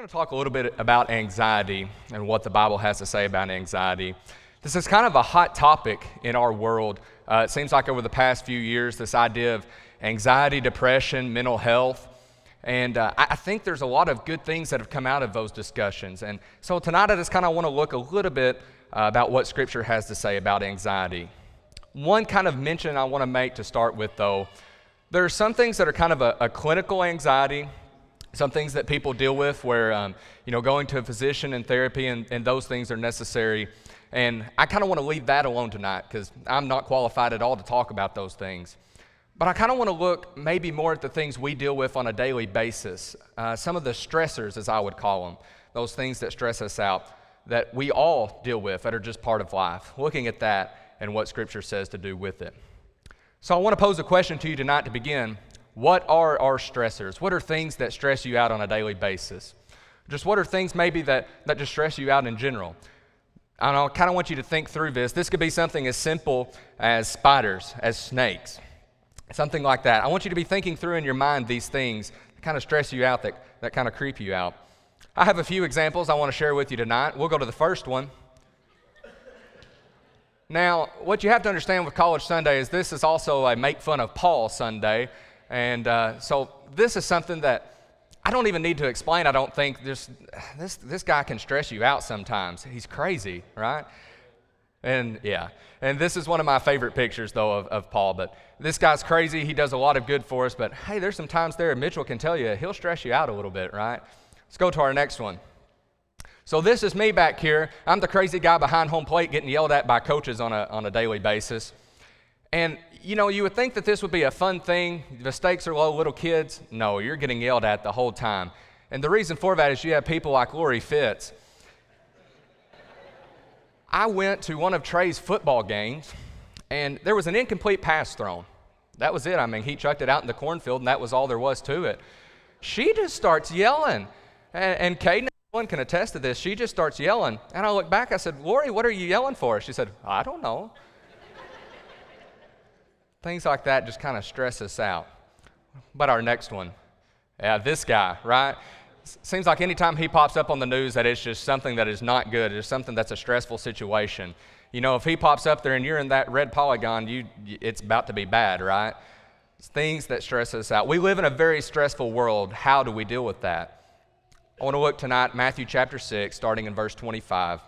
going to talk a little bit about anxiety and what the Bible has to say about anxiety. This is kind of a hot topic in our world. Uh, it seems like over the past few years, this idea of anxiety, depression, mental health. And uh, I think there's a lot of good things that have come out of those discussions. And so tonight, I just kind of want to look a little bit uh, about what Scripture has to say about anxiety. One kind of mention I want to make to start with, though, there are some things that are kind of a, a clinical anxiety, some things that people deal with where, um, you know, going to a physician and therapy and, and those things are necessary. And I kind of want to leave that alone tonight because I'm not qualified at all to talk about those things. But I kind of want to look maybe more at the things we deal with on a daily basis, uh, some of the stressors, as I would call them, those things that stress us out that we all deal with that are just part of life, looking at that and what Scripture says to do with it. So I want to pose a question to you tonight to begin. What are our stressors? What are things that stress you out on a daily basis? Just what are things maybe that, that just stress you out in general? And I kind of want you to think through this. This could be something as simple as spiders, as snakes, something like that. I want you to be thinking through in your mind these things that kind of stress you out, that, that kind of creep you out. I have a few examples I want to share with you tonight. We'll go to the first one. Now, what you have to understand with College Sunday is this is also a make fun of Paul Sunday. And uh, so this is something that I don't even need to explain. I don't think this, this, this guy can stress you out sometimes. He's crazy, right? And yeah, and this is one of my favorite pictures, though, of, of Paul. But this guy's crazy. He does a lot of good for us. But hey, there's some times there, Mitchell can tell you, he'll stress you out a little bit, right? Let's go to our next one. So this is me back here. I'm the crazy guy behind home plate getting yelled at by coaches on a, on a daily basis. And, you know, you would think that this would be a fun thing. The stakes are low, little kids. No, you're getting yelled at the whole time. And the reason for that is you have people like Lori Fitz. I went to one of Trey's football games, and there was an incomplete pass thrown. That was it. I mean, he chucked it out in the cornfield, and that was all there was to it. She just starts yelling. And, and Caden one can attest to this. She just starts yelling. And I look back, I said, Lori, what are you yelling for? She said, I don't know. Things like that just kind of stress us out. But our next one, yeah, this guy, right? Seems like anytime he pops up on the news that it's just something that is not good, it's something that's a stressful situation. You know, if he pops up there and you're in that red polygon, you, it's about to be bad, right? It's things that stress us out. We live in a very stressful world. How do we deal with that? I want to look tonight, Matthew chapter 6, starting in verse 25.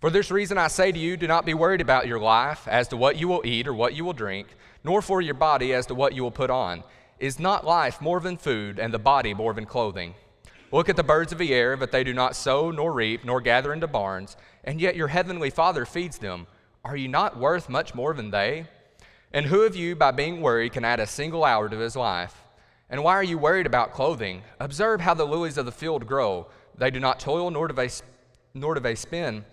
For this reason I say to you, do not be worried about your life as to what you will eat or what you will drink, nor for your body as to what you will put on. Is not life more than food, and the body more than clothing? Look at the birds of the air, that they do not sow, nor reap, nor gather into barns, and yet your heavenly Father feeds them. Are you not worth much more than they? And who of you, by being worried, can add a single hour to his life? And why are you worried about clothing? Observe how the lilies of the field grow. They do not toil, nor do they, nor do they spin.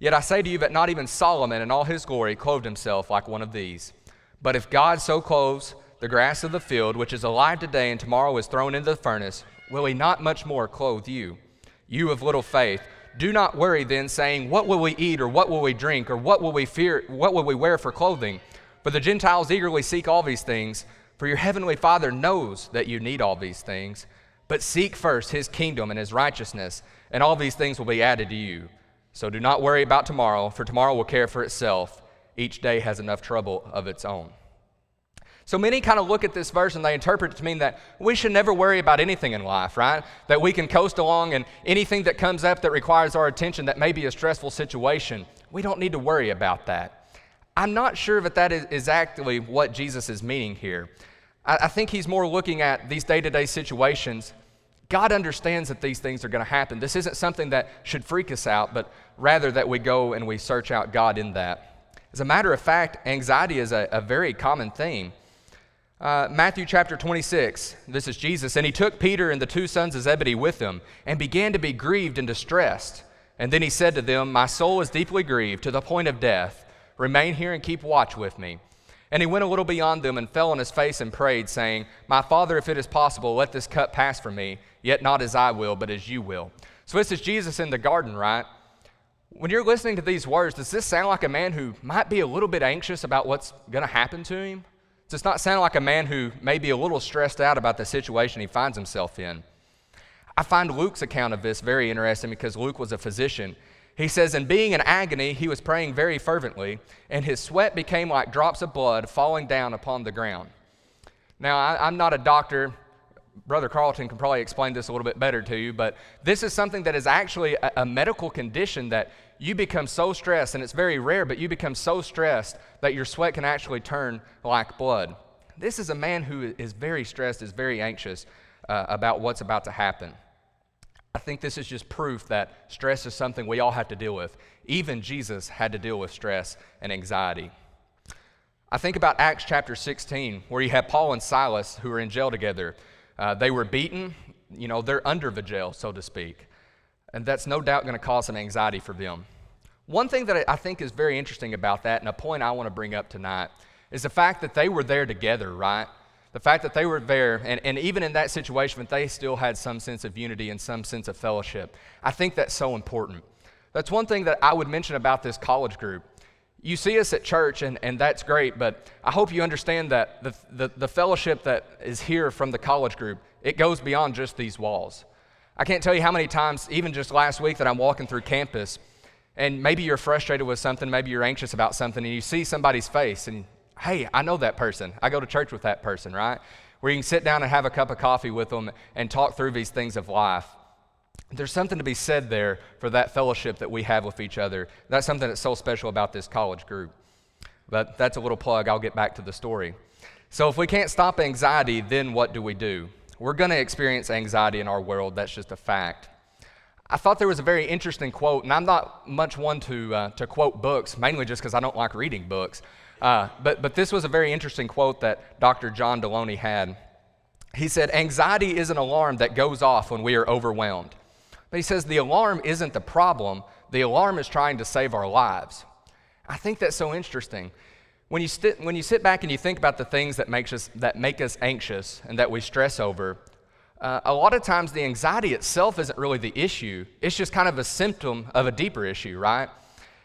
Yet I say to you that not even Solomon in all his glory clothed himself like one of these. But if God so clothes the grass of the field, which is alive today and tomorrow is thrown into the furnace, will he not much more clothe you? You of little faith. Do not worry then, saying, What will we eat, or what will we drink, or what will we fear, what will we wear for clothing? For the Gentiles eagerly seek all these things for your heavenly Father knows that you need all these things. But seek first his kingdom and his righteousness, and all these things will be added to you. So do not worry about tomorrow, for tomorrow will care for itself. Each day has enough trouble of its own. So many kind of look at this verse and they interpret it to mean that we should never worry about anything in life, right? That we can coast along and anything that comes up that requires our attention that may be a stressful situation, we don't need to worry about that. I'm not sure that that is exactly what Jesus is meaning here. I, I think he's more looking at these day to day situations. God understands that these things are going to happen. This isn't something that should freak us out, but rather that we go and we search out God in that. As a matter of fact, anxiety is a, a very common theme. Uh, Matthew chapter 26, this is Jesus, and he took Peter and the two sons of Zebedee with him and began to be grieved and distressed. And then he said to them, My soul is deeply grieved to the point of death. Remain here and keep watch with me. And he went a little beyond them and fell on his face and prayed, saying, My Father, if it is possible, let this cup pass from me, yet not as I will, but as you will. So this is Jesus in the garden, right? When you're listening to these words, does this sound like a man who might be a little bit anxious about what's going to happen to him? Does not sound like a man who may be a little stressed out about the situation he finds himself in? I find Luke's account of this very interesting because Luke was a physician. He says, In being in agony, he was praying very fervently, and his sweat became like drops of blood falling down upon the ground. Now, I, am not a doctor. Brother Carlton can probably explain this a little bit better to you, but this is something that is actually a, a medical condition that you become so stressed, and it's very rare, but you become so stressed that your sweat can actually turn like blood. This is a man who is very stressed, is very anxious uh, about what's about to happen. I think this is just proof that stress is something we all have to deal with. Even Jesus had to deal with stress and anxiety. I think about Acts chapter 16, where you have Paul and Silas who are in jail together. Uh, they were beaten, you know, they're under the jail, so to speak. And that's no doubt going to cause some anxiety for them. One thing that I think is very interesting about that, and a point I want to bring up tonight, is the fact that they were there together, right? The fact that they were there, and, and even in that situation, they still had some sense of unity and some sense of fellowship. I think that's so important. That's one thing that I would mention about this college group. You see us at church, and, and that's great, but I hope you understand that the, the, the fellowship that is here from the college group, it goes beyond just these walls. I can't tell you how many times, even just last week, that I'm walking through campus, and maybe you're frustrated with something, maybe you're anxious about something, and you see somebody's face, and hey, I know that person. I go to church with that person, right? Where you can sit down and have a cup of coffee with them and talk through these things of life. There's something to be said there for that fellowship that we have with each other. That's something that's so special about this college group. But that's a little plug. I'll get back to the story. So, if we can't stop anxiety, then what do we do? We're going to experience anxiety in our world. That's just a fact. I thought there was a very interesting quote, and I'm not much one to, uh, to quote books, mainly just because I don't like reading books. Uh, but, but this was a very interesting quote that Dr. John Delony had. He said, Anxiety is an alarm that goes off when we are overwhelmed. But he says, The alarm isn't the problem, the alarm is trying to save our lives. I think that's so interesting. When you, sit, when you sit back and you think about the things that, makes us, that make us anxious and that we stress over, uh, a lot of times the anxiety itself isn't really the issue. It's just kind of a symptom of a deeper issue, right?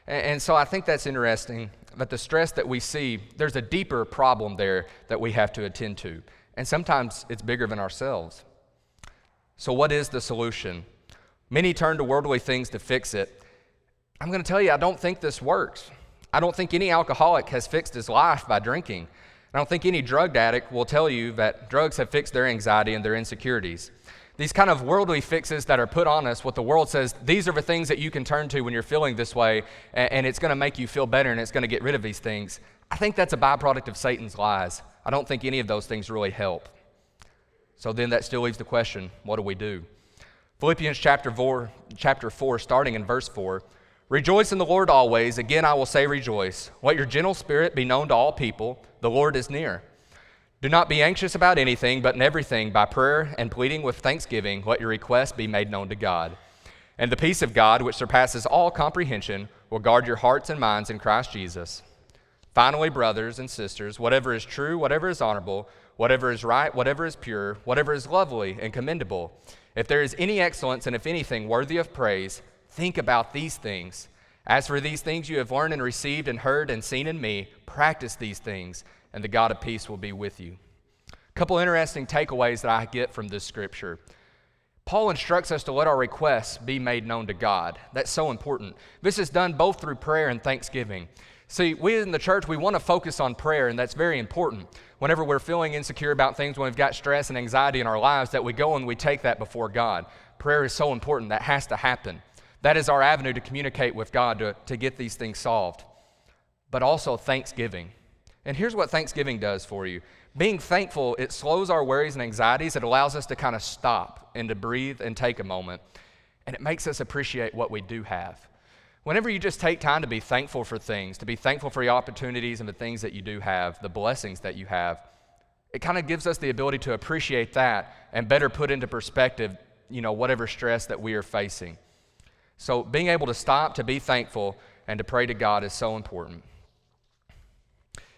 And, and so I think that's interesting that the stress that we see, there's a deeper problem there that we have to attend to. And sometimes it's bigger than ourselves. So, what is the solution? Many turn to worldly things to fix it. I'm going to tell you, I don't think this works. I don't think any alcoholic has fixed his life by drinking. I don't think any drug addict will tell you that drugs have fixed their anxiety and their insecurities these kind of worldly fixes that are put on us, what the world says, these are the things that you can turn to when you're feeling this way, and, it's going to make you feel better and it's going to get rid of these things. I think that's a byproduct of Satan's lies. I don't think any of those things really help. So then that still leaves the question what do we do? Philippians chapter 4, chapter 4 starting in verse 4. Rejoice in the Lord always. Again, I will say rejoice. Let your gentle spirit be known to all people. The Lord is near. Do not be anxious about anything, but in everything, by prayer and pleading with thanksgiving, let your requests be made known to God. And the peace of God, which surpasses all comprehension, will guard your hearts and minds in Christ Jesus. Finally, brothers and sisters, whatever is true, whatever is honorable, whatever is right, whatever is pure, whatever is lovely and commendable, if there is any excellence and if anything worthy of praise, think about these things. As for these things you have learned and received and heard and seen in me, practice these things and the God of peace will be with you. A couple interesting takeaways that I get from this scripture. Paul instructs us to let our requests be made known to God. That's so important. This is done both through prayer and thanksgiving. See, we in the church, we want to focus on prayer, and that's very important. Whenever we're feeling insecure about things, when we've got stress and anxiety in our lives, that we go and we take that before God. Prayer is so important. That has to happen. That is our avenue to communicate with God to, to get these things solved. But also thanksgiving. And here's what Thanksgiving does for you being thankful, it slows our worries and anxieties. It allows us to kind of stop and to breathe and take a moment. And it makes us appreciate what we do have. Whenever you just take time to be thankful for things, to be thankful for the opportunities and the things that you do have, the blessings that you have, it kind of gives us the ability to appreciate that and better put into perspective, you know, whatever stress that we are facing. So being able to stop, to be thankful, and to pray to God is so important.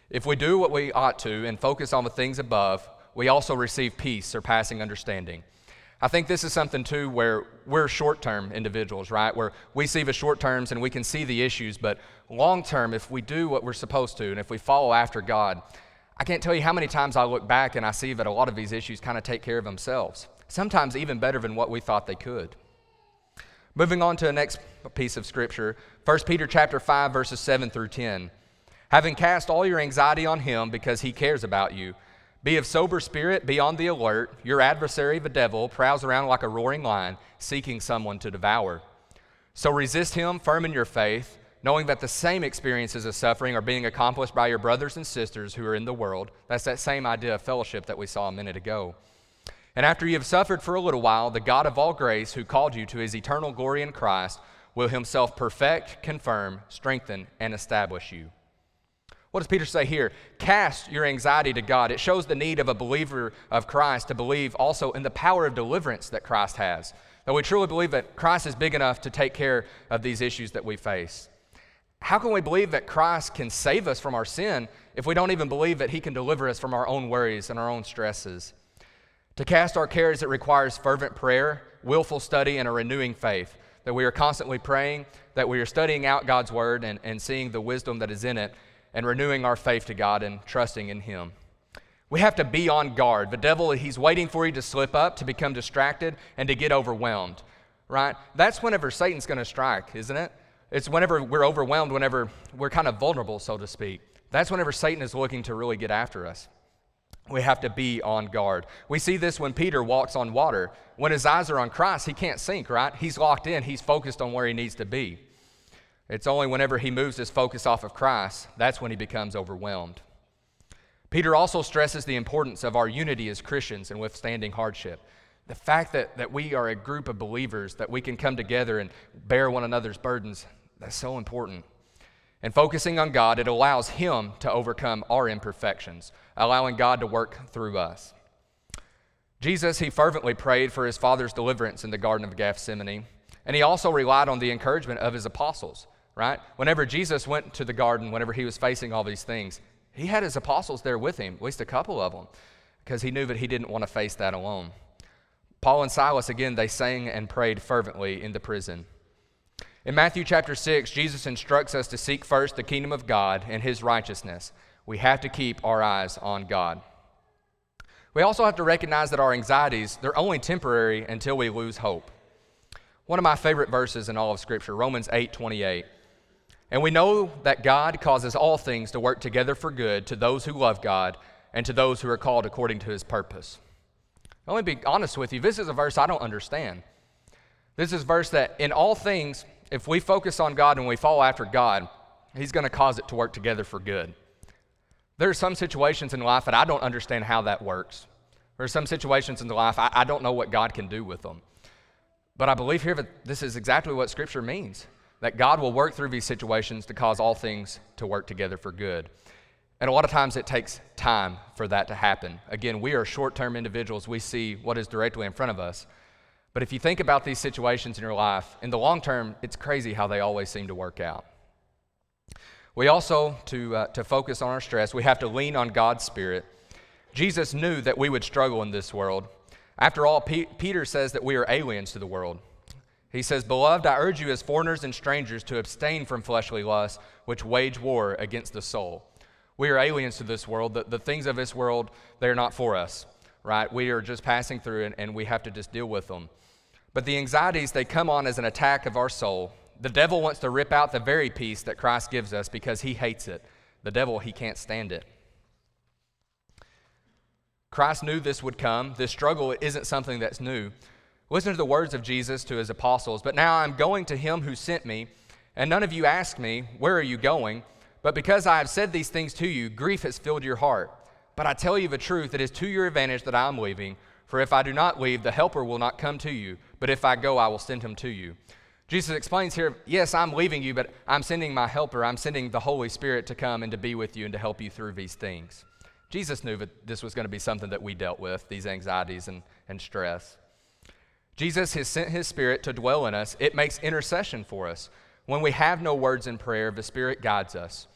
If we do what we ought to and focus on the things above, we also receive peace surpassing understanding. I think this is something too where we're short term individuals, right? Where we see the short terms and we can see the issues, but long term, if we do what we're supposed to and if we follow after God, I can't tell you how many times I look back and I see that a lot of these issues kind of take care of themselves. sometimes even better than what we thought they could. Moving on to the next piece of scripture, 1 Peter chapter 5 verses 7 through 10. Having cast all your anxiety on him because he cares about you, be of sober spirit, be on the alert. Your adversary, the devil, prowls around like a roaring lion, seeking someone to devour. So resist him, firm in your faith, knowing that the same experiences of suffering are being accomplished by your brothers and sisters who are in the world. That's that same idea of fellowship that we saw a minute ago. And after you have suffered for a little while, the God of all grace, who called you to his eternal glory in Christ, will himself perfect, confirm, strengthen, and establish you. What does Peter say here? Cast your anxiety to God. It shows the need of a believer of Christ to believe also in the power of deliverance that Christ has. That we truly believe that Christ is big enough to take care of these issues that we face. How can we believe that Christ can save us from our sin if we don't even believe that He can deliver us from our own worries and our own stresses? To cast our cares, it requires fervent prayer, willful study, and a renewing faith. That we are constantly praying, that we are studying out God's Word and, and seeing the wisdom that is in it, and renewing our faith to God and trusting in Him. We have to be on guard. The devil, he's waiting for you to slip up, to become distracted, and to get overwhelmed, right? That's whenever Satan's going to strike, isn't it? It's whenever we're overwhelmed, whenever we're kind of vulnerable, so to speak. That's whenever Satan is looking to really get after us. We have to be on guard. We see this when Peter walks on water. When his eyes are on Christ, he can't sink, right? He's locked in, he's focused on where he needs to be. It's only whenever he moves his focus off of Christ, that's when he becomes overwhelmed. Peter also stresses the importance of our unity as Christians in withstanding hardship. The fact that, that we are a group of believers, that we can come together and bear one another's burdens, that's so important. And focusing on God, it allows Him to overcome our imperfections, allowing God to work through us. Jesus, he fervently prayed for his Father's deliverance in the Garden of Gethsemane, and he also relied on the encouragement of his apostles right? Whenever Jesus went to the garden, whenever he was facing all these things, he had his apostles there with him, at least a couple of them, because he knew that he didn't want to face that alone. Paul and Silas, again, they sang and prayed fervently in the prison. In Matthew chapter 6, Jesus instructs us to seek first the kingdom of God and his righteousness. We have to keep our eyes on God. We also have to recognize that our anxieties, they're only temporary until we lose hope. One of my favorite verses in all of Scripture, Romans 8 28. And we know that God causes all things to work together for good to those who love God and to those who are called according to his purpose. Let me be honest with you, this is a verse I don't understand. This is a verse that in all things, if we focus on God and we follow after God, he's going to cause it to work together for good. There are some situations in life that I don't understand how that works. There are some situations in life I, I don't know what God can do with them. But I believe here that this is exactly what Scripture means that God will work through these situations to cause all things to work together for good. And a lot of times it takes time for that to happen. Again, we are short term individuals. We see what is directly in front of us. But if you think about these situations in your life, in the long term, it's crazy how they always seem to work out. We also, to, uh, to focus on our stress, we have to lean on God's Spirit. Jesus knew that we would struggle in this world. After all, P- Peter says that we are aliens to the world. He says, Beloved, I urge you as foreigners and strangers to abstain from fleshly lusts, which wage war against the soul. We are aliens to this world. The, the things of this world, they're not for us, right? We are just passing through and, and we have to just deal with them. But the anxieties, they come on as an attack of our soul. The devil wants to rip out the very peace that Christ gives us because he hates it. The devil, he can't stand it. Christ knew this would come. This struggle isn't something that's new. Listen to the words of Jesus to his apostles. But now I'm going to him who sent me, and none of you ask me, Where are you going? But because I have said these things to you, grief has filled your heart. But I tell you the truth, it is to your advantage that I am leaving. For if I do not leave, the Helper will not come to you. But if I go, I will send him to you. Jesus explains here, Yes, I'm leaving you, but I'm sending my Helper. I'm sending the Holy Spirit to come and to be with you and to help you through these things. Jesus knew that this was going to be something that we dealt with, these anxieties and, and stress. Jesus has sent his Spirit to dwell in us. It makes intercession for us. When we have no words in prayer, the Spirit guides us.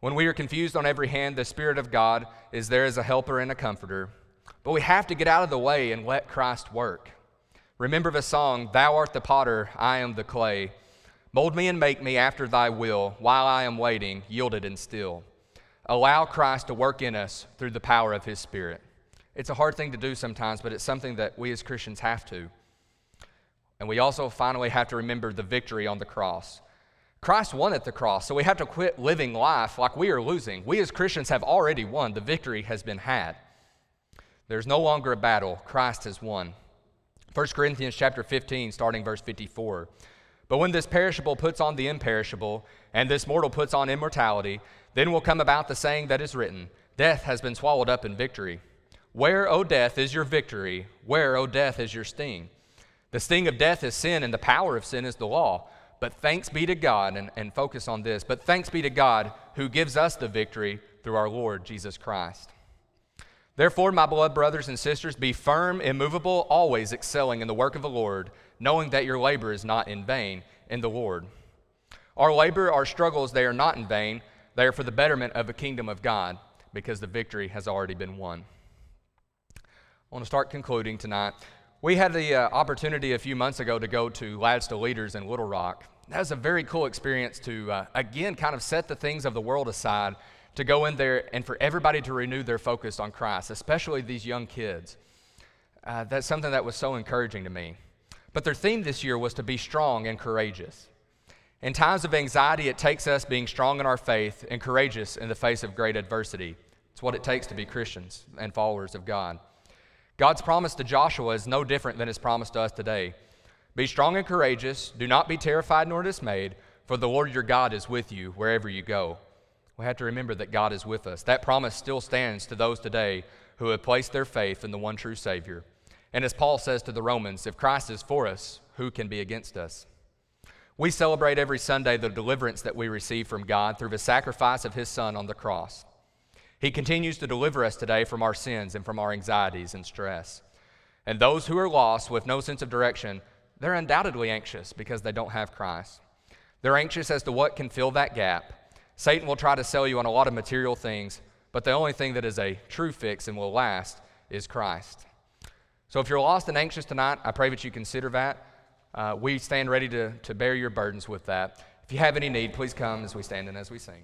When we are confused on every hand, the Spirit of God is there as a helper and a comforter. But we have to get out of the way and let Christ work. Remember the song, Thou art the potter, I am the clay. Mold me and make me after thy will, while I am waiting, yielded and still. Allow Christ to work in us through the power of his Spirit. It's a hard thing to do sometimes, but it's something that we as Christians have to. And we also finally have to remember the victory on the cross. Christ won at the cross, so we have to quit living life like we are losing. We as Christians have already won. The victory has been had. There's no longer a battle. Christ has won. 1 Corinthians chapter 15, starting verse 54. But when this perishable puts on the imperishable, and this mortal puts on immortality, then will come about the saying that is written Death has been swallowed up in victory. Where, O death, is your victory? Where, O death, is your sting? The sting of death is sin, and the power of sin is the law. But thanks be to God, and, and focus on this, but thanks be to God who gives us the victory through our Lord Jesus Christ. Therefore, my beloved brothers and sisters, be firm, immovable, always excelling in the work of the Lord, knowing that your labor is not in vain in the Lord. Our labor, our struggles, they are not in vain. They are for the betterment of the kingdom of God, because the victory has already been won. I want to start concluding tonight. We had the uh, opportunity a few months ago to go to Lads to Leaders in Little Rock. That was a very cool experience to, uh, again, kind of set the things of the world aside, to go in there and for everybody to renew their focus on Christ, especially these young kids. Uh, that's something that was so encouraging to me. But their theme this year was to be strong and courageous. In times of anxiety, it takes us being strong in our faith and courageous in the face of great adversity. It's what it takes to be Christians and followers of God. God's promise to Joshua is no different than his promise to us today. Be strong and courageous. Do not be terrified nor dismayed, for the Lord your God is with you wherever you go. We have to remember that God is with us. That promise still stands to those today who have placed their faith in the one true Savior. And as Paul says to the Romans, if Christ is for us, who can be against us? We celebrate every Sunday the deliverance that we receive from God through the sacrifice of His Son on the cross. He continues to deliver us today from our sins and from our anxieties and stress. And those who are lost with no sense of direction, they're undoubtedly anxious because they don't have Christ. They're anxious as to what can fill that gap. Satan will try to sell you on a lot of material things, but the only thing that is a true fix and will last is Christ. So if you're lost and anxious tonight, I pray that you consider that. Uh, we stand ready to, to bear your burdens with that. If you have any need, please come as we stand and as we sing.